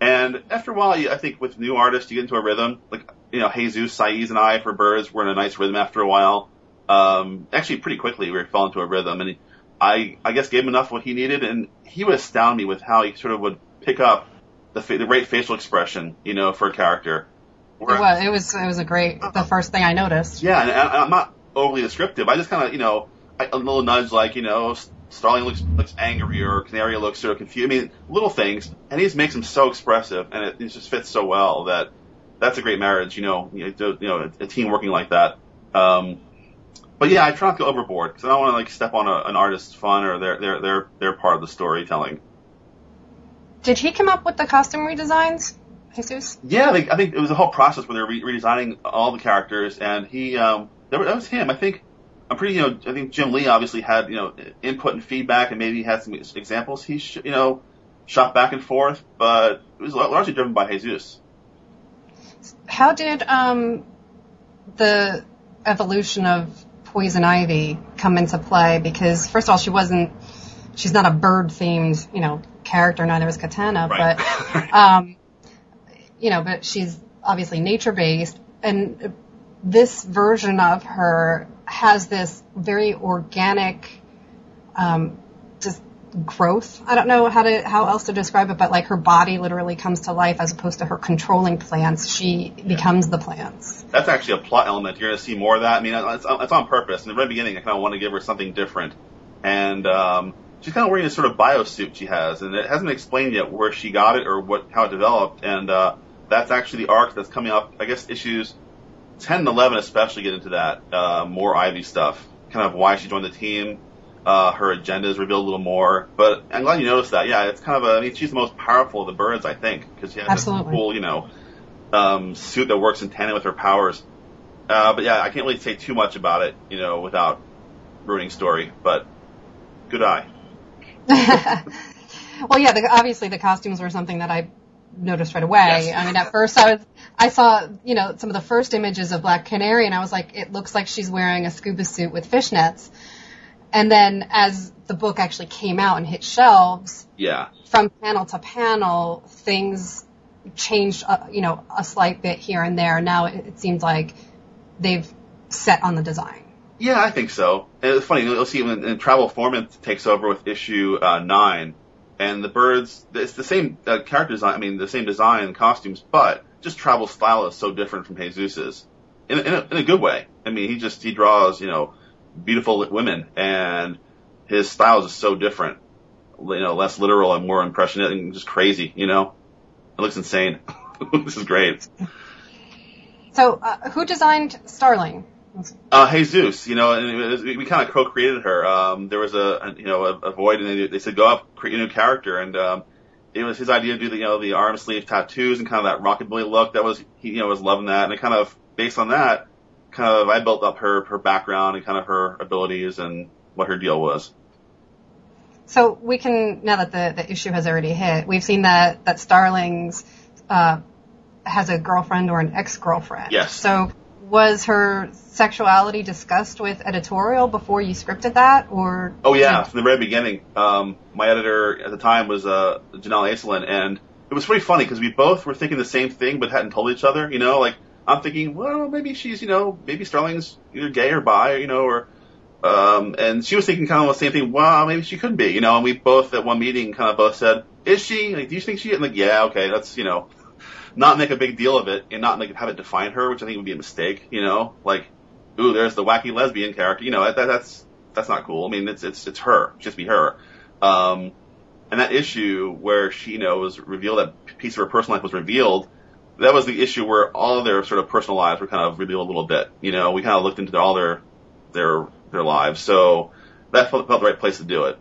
And after a while, I think with new artists, you get into a rhythm. Like, you know, Jesus, Saiz, and I for Birds were in a nice rhythm after a while. Um, actually, pretty quickly, we fell into a rhythm. And I, I guess, gave him enough what he needed. And he would astound me with how he sort of would pick up the, the right facial expression, you know, for a character. Where, it was, it was, it was a great, the first thing I noticed. Yeah, and, and I'm not overly descriptive. I just kind of, you know, a little nudge like, you know, Starling looks looks angry or Canary looks sort of confused. I mean, little things, and he just makes him so expressive, and it, it just fits so well that that's a great marriage. You know, you know, a, a team working like that. Um, but yeah, I try not to go overboard because I don't want to like step on a, an artist's fun or their their their their part of the storytelling. Did he come up with the costume redesigns, Jesus? Yeah, I think it was a whole process where they were re- redesigning all the characters, and he um, that was him. I think I'm pretty, you know, I think Jim Lee obviously had, you know, input and feedback and maybe had some examples he, sh- you know, shot back and forth, but it was largely driven by Jesus. How did um, the evolution of Poison Ivy come into play? Because first of all, she wasn't, she's not a bird themed, you know, character. Neither was Katana, right. but, um, you know, but she's obviously nature based, and this version of her has this very organic, um, just growth. I don't know how to how else to describe it, but like her body literally comes to life as opposed to her controlling plants. She yeah. becomes the plants. That's actually a plot element. You're going to see more of that. I mean, it's, it's on purpose. In the very beginning, I kind of want to give her something different, and um, she's kind of wearing this sort of biosuit she has, and it hasn't explained yet where she got it or what how it developed, and uh, that's actually the arc that's coming up. I guess issues 10 and 11 especially get into that uh, more Ivy stuff, kind of why she joined the team. Uh, her agenda is revealed a little more, but I'm glad you noticed that. Yeah, it's kind of a. I mean, she's the most powerful of the birds, I think, because she has Absolutely. this cool, you know, um, suit that works in tandem with her powers. Uh, but yeah, I can't really say too much about it, you know, without ruining story. But good eye. well, yeah, the, obviously the costumes were something that I noticed right away. Yes. I mean, at first I was, I saw, you know, some of the first images of Black Canary and I was like, it looks like she's wearing a scuba suit with fishnets. And then as the book actually came out and hit shelves, yeah, from panel to panel, things changed, uh, you know, a slight bit here and there. Now it, it seems like they've set on the design. Yeah, I think so. And it's funny, you'll see when, Travel Foreman takes over with issue uh, nine, and the birds, it's the same uh, character design, I mean, the same design and costumes, but just travel style is so different from Jesus's. In, in, a, in a good way. I mean, he just, he draws, you know, beautiful women, and his style is so different. You know, less literal and more impressionistic and just crazy, you know? It looks insane. this is great. So, uh, who designed Starling? Uh, Jesus, you know, and was, we, we kind of co-created her. Um, there was a, a you know, a, a, void, and they, they said, go up, create a new character, and um, it was his idea to do the, you know, the arm sleeve tattoos and kind of that rockabilly look. That was, he, you know, was loving that, and it kind of, based on that, kind of, I built up her, her background and kind of her abilities and what her deal was. So we can, now that the, the issue has already hit, we've seen that, that Starling's, uh, has a girlfriend or an ex-girlfriend. Yes. So was her sexuality discussed with editorial before you scripted that, or? Oh yeah, from the very beginning. Um, my editor at the time was uh, Janelle Asselin, and it was pretty funny because we both were thinking the same thing but hadn't told each other. You know, like I'm thinking, well, maybe she's, you know, maybe Starling's either gay or bi, you know, or um, and she was thinking kind of the same thing. Well, maybe she could be, you know. And we both at one meeting kind of both said, "Is she? Like, do you think she?" And like, yeah, okay, that's you know, not make a big deal of it and not like have it define her, which I think would be a mistake, you know. Like, ooh, there's the wacky lesbian character, you know. That, that's that's not cool. I mean, it's it's it's her, just be her. Um, and that issue where she, you know, was revealed, that piece of her personal life was revealed. That was the issue where all of their sort of personal lives were kind of revealed a little bit. You know, we kind of looked into all their their their lives. So that felt, felt the right place to do it.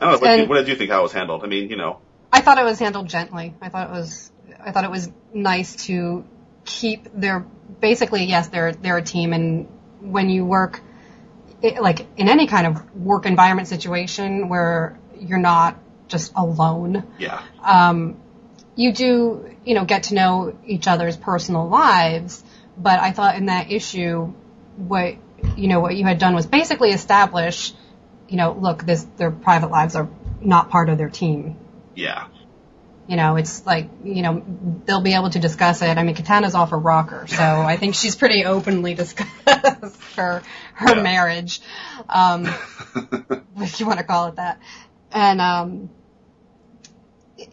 I don't know. What, did, what did you think how it was handled? I mean, you know. I thought it was handled gently. I thought it was. I thought it was nice to keep their basically yes they're they're a team and when you work it, like in any kind of work environment situation where you're not just alone. Yeah. Um, you do you know get to know each other's personal lives, but I thought in that issue what you know what you had done was basically establish, you know, look, this their private lives are not part of their team. Yeah. You know, it's like, you know, they'll be able to discuss it. I mean, Katana's off a rocker, so I think she's pretty openly discussed her her yeah. marriage, um, if you want to call it that. And um,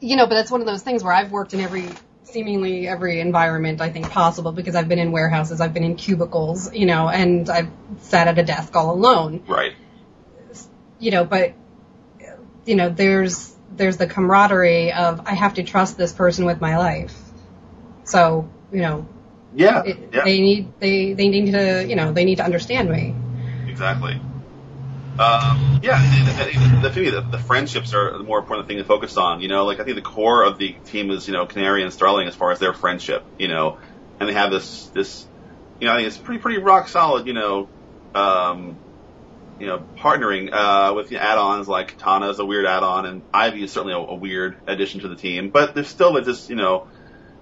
you know, but that's one of those things where I've worked in every seemingly every environment I think possible because I've been in warehouses, I've been in cubicles, you know, and I've sat at a desk all alone. Right. You know, but you know, there's there's the camaraderie of I have to trust this person with my life. So, you know, yeah, it, yeah. they need they they need to, you know, they need to understand me. Exactly. Um, yeah, the, the, the, the, friendships are the more important thing to focus on. You know, like I think the core of the team is you know Canary and Starling as far as their friendship. You know, and they have this this you know I think it's pretty pretty rock solid. You know, um, you know partnering uh, with the add-ons like Katana is a weird add-on and Ivy is certainly a, a weird addition to the team. But there's still this you know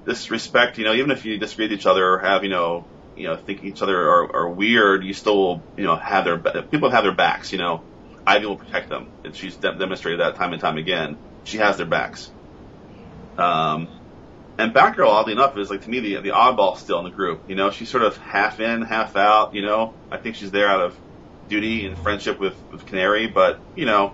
this respect. You know, even if you disagree with each other or have you know you know think each other are, are weird, you still you know have their people have their backs. You know, Ivy will protect them, and she's de- demonstrated that time and time again. She has their backs. Um, and Batgirl, oddly enough, is like to me the the oddball still in the group. You know, she's sort of half in, half out. You know, I think she's there out of duty and friendship with with Canary, but you know,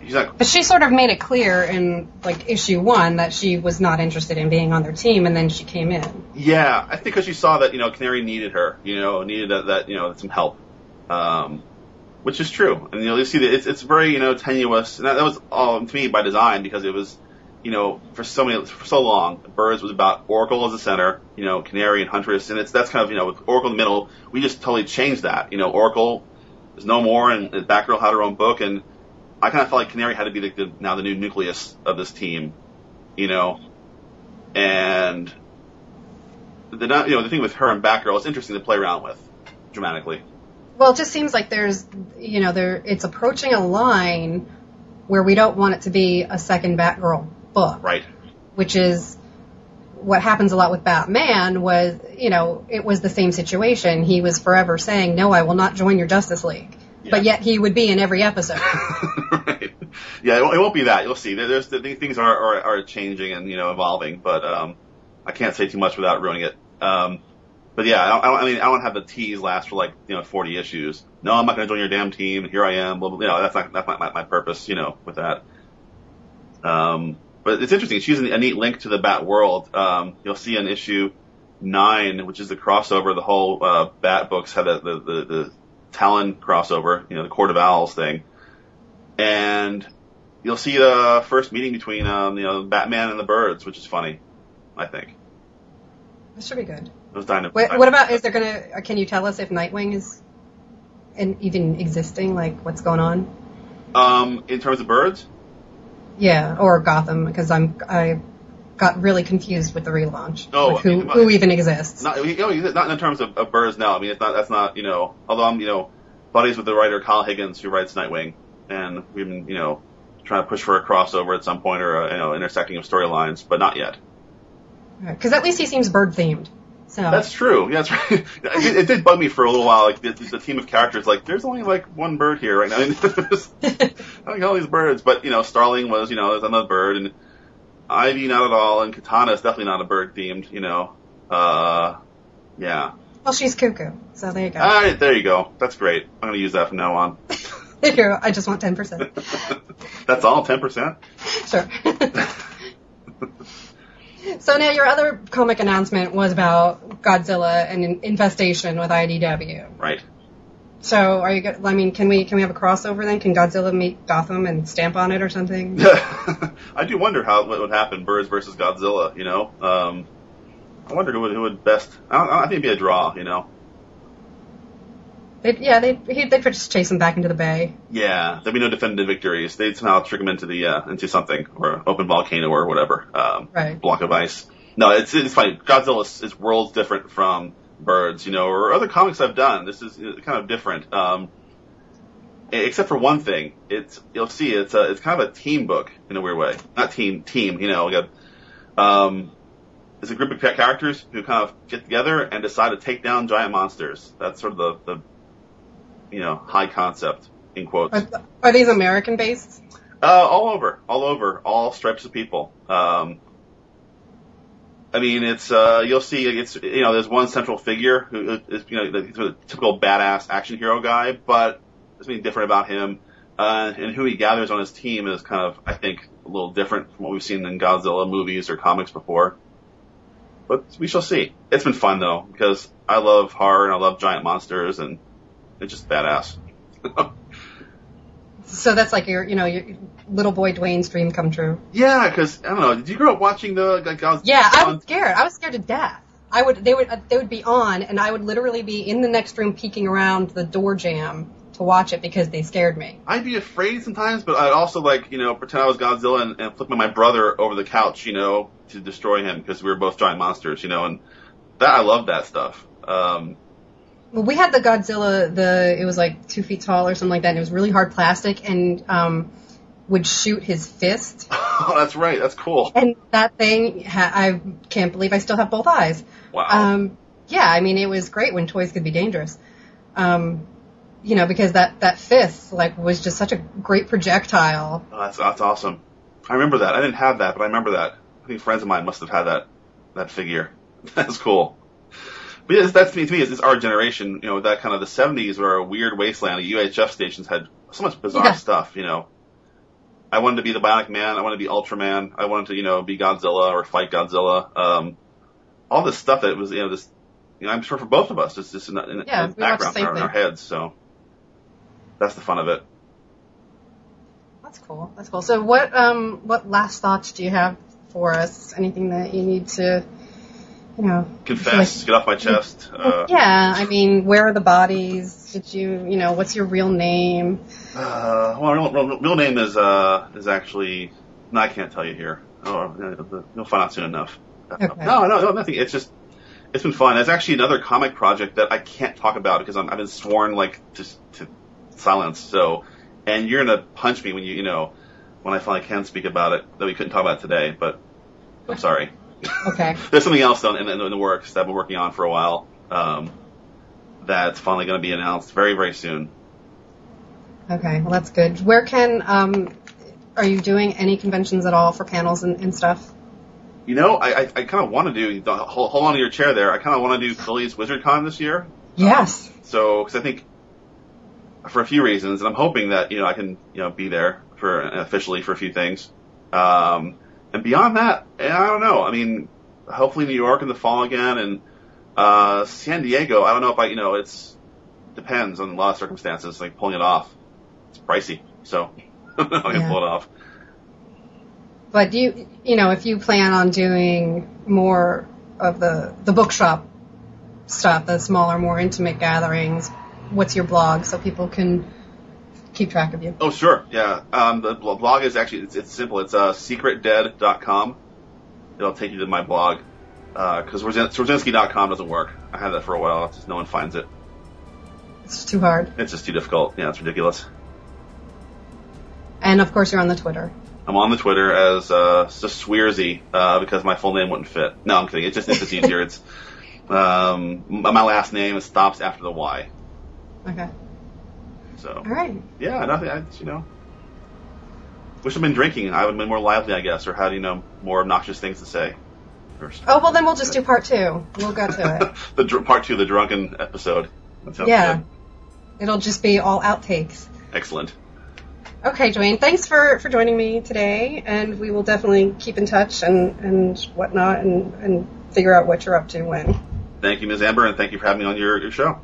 he's not. But she sort of made it clear in like issue one that she was not interested in being on their team, and then she came in. Yeah, I think because she saw that you know Canary needed her, you know, needed that, that you know some help, um, which is true. And you know you see that it's it's very you know tenuous, and that, that was all to me by design because it was you know for so many for so long Birds was about Oracle as the center, you know Canary and Huntress, and it's that's kind of you know with Oracle in the middle. We just totally changed that. You know Oracle is no more, and, and Batgirl had her own book and I kind of felt like Canary had to be the, the, now the new nucleus of this team, you know, and the you know the thing with her and Batgirl is interesting to play around with dramatically. Well, it just seems like there's you know there it's approaching a line where we don't want it to be a second Batgirl book, right? Which is what happens a lot with Batman was you know it was the same situation. He was forever saying, "No, I will not join your Justice League." Yeah. But yet he would be in every episode. right. Yeah, it, won't be that. You'll see. There's the, things are, are are changing and you know evolving, but um, I can't say too much without ruining it. Um, but yeah, I, I, I mean, I don't have the tease last for like you know 40 issues. No, I'm not going to join your damn team. Here I am. Blah, blah, you know, that's not that's not my, my purpose. You know, with that. Um, but it's interesting. She's using a neat link to the Bat world. Um, you'll see in issue nine, which is the crossover. The whole uh, Bat books have the the, the, the Talon crossover, you know, the Court of Owls thing. And you'll see the first meeting between, um, you know, Batman and the birds, which is funny, I think. This should be good. Those dino- Wait, what about, is there gonna, uh, can you tell us if Nightwing is in, even existing, like what's going on? Um, in terms of birds? Yeah, or Gotham, because I'm, I got really confused with the relaunch. Oh, like who, who even exists? Not, you know, not in terms of, of birds now. I mean, it's not. That's not. You know, although I'm, you know, buddies with the writer Kyle Higgins who writes Nightwing, and we've been, you know, trying to push for a crossover at some point or a, you know, intersecting of storylines, but not yet. Because at least he seems bird themed. So That's true. Yeah, that's right. It, it did bug me for a little while. Like the, the team of characters, like there's only like one bird here right now. I like all these birds, but you know, Starling was, you know, there's another bird, and Ivy not at all, and Katana is definitely not a bird themed. You know, uh, yeah. well, she's cuckoo. So there you go. All right, there you go. That's great. I'm gonna use that from now on. there you go. I just want ten percent. That's all, ten percent. Sure. So now your other comic announcement was about Godzilla and infestation with IDW. Right. So are you? go- I mean, can we can we have a crossover then? Can Godzilla meet Gotham and stamp on it or something? I do wonder how what would happen, Birds versus Godzilla. You know, um, I wonder who would who would best. I, don't, I think it'd be a draw. You know, Yeah, they'd he- they'd just chase him back into the bay. yeah, there'd be no definitive victories. They'd somehow trick him into the uh, into something or open volcano or whatever, um, Right. block of ice. No, it's it's funny. Godzilla is, is worlds different from Birds, you know, or other comics I've done. This is uh, kind of different. Um, except for one thing, it's you'll see it's a, it's kind of a team book in a weird way. Not team team, you know. We got um, it's a group of characters who kind of get together and decide to take down giant monsters. That's sort of the, the you know high concept in quotes. Are, are these American based? Uh, all over, all over, all stripes of people. Um, I mean, it's uh, you'll see. It's you know, there's one central figure who is you know the, the typical badass action hero guy, but there's something different about him, uh, and who he gathers on his team is kind of, I think, a little different from what we've seen in Godzilla movies or comics before. But we shall see. It's been fun though because I love horror and I love giant monsters and it's just badass. So that's like your you know your little boy Duane's dream come true. Yeah, because I don't know. Did you grow up watching the like, Godzilla? Yeah, I was scared. I was scared to death. I would they would they would be on, and I would literally be in the next room peeking around the door jam to watch it because they scared me. I'd be afraid sometimes, but I'd also like you know pretend I was Godzilla and, and flip my brother over the couch, you know, to destroy him because we were both giant monsters, you know, and that I love that stuff. Um, Well, we had the Godzilla. The it was like two feet tall or something like that. And it was really hard plastic and um, would shoot his fist. oh, that's right. That's cool. And that thing, ha- I can't believe I still have both eyes. Wow. Um, yeah, I mean, it was great when toys could be dangerous. Um, you know, because that that fist like was just such a great projectile. Oh, that's that's awesome. I remember that. I didn't have that, but I remember that. I think friends of mine must have had that that figure. That's cool. But yes, that's to me. To me, it's, it's our generation. You know, that kind of the '70s were a weird wasteland. The UHF stations had so much bizarre Yeah. stuff. You know, I wanted to be the Bionic Man. I wanted to be Ultraman. I wanted to, you know, be Godzilla or fight Godzilla. Um, all this stuff that was, you know, this. You know, I'm sure for both of us, it's just in, in, Yeah, in background in our, in our thing. heads. So that's the fun of it. That's cool. That's cool. So, what um what last thoughts do you have for us? Anything that you need to, you know, Confess, get off my chest. Uh, yeah, I mean, where are the bodies? Did you, you know, what's your real name? Uh, well, real, real, real name is uh is actually no, I can't tell you here. Oh, uh, you'll find out soon enough. Okay. No, no, no, nothing. It's just it's been fun. It's actually another comic project that I can't talk about because I'm, I've been sworn like to to silence. So, and you're gonna punch me when you you know when I finally can speak about it that we couldn't talk about today. But I'm sorry. Okay. There's something else though in, in, in the works that I've been working on for a while. Um, that's finally going to be announced very very soon. Okay. Well, that's good. Where can um, are you doing any conventions at all for panels and, and stuff? You know, I, I, I kind of want to do, hold, hold on to your chair there, I kind of want to do Philly's WizardCon this year. Yes. So, because I think, for a few reasons, and I'm hoping that, you know, I can, you know, be there for, officially for a few things. Um, and beyond that, eh, I don't know. I mean, hopefully New York in the fall again, and, uh, San Diego, I don't know if I, you know, it's, depends on a lot of circumstances, like pulling it off. It's pricey, so, I can Yeah. pull it off. But do you, you know, if you plan on doing more of the the bookshop stuff, the smaller, more intimate gatherings, what's your blog so people can keep track of you? Oh, sure. Yeah. Um, the blog is actually, it's, it's simple. It's, uh, secretdead.com. It'll take you to my blog. Uh, cause Rosen- Swierczynski.com doesn't work. I had that for a while. It's just no one finds it. It's too hard. It's just too difficult. Yeah, it's ridiculous. And of course, you're on the Twitter. I'm on the Twitter as uh, just Swierczy uh, because my full name wouldn't fit. No, I'm kidding. It's just it's just easier. It's um, my last name stops after the Y. Okay. So All right. yeah, nothing. I, you know, wish I'd been drinking. I would have been more lively, I guess, or had you know more obnoxious things to say. Oh well, then we'll just do part two. We'll go to it. the dr- part two, the drunken episode. Yeah. good. It'll just be all outtakes. Excellent. Okay, Duane, thanks for, for joining me today, and we will definitely keep in touch and, and whatnot and, and figure out what you're up to when. Thank you, Ms. Amber, and thank you for having me on your, your show.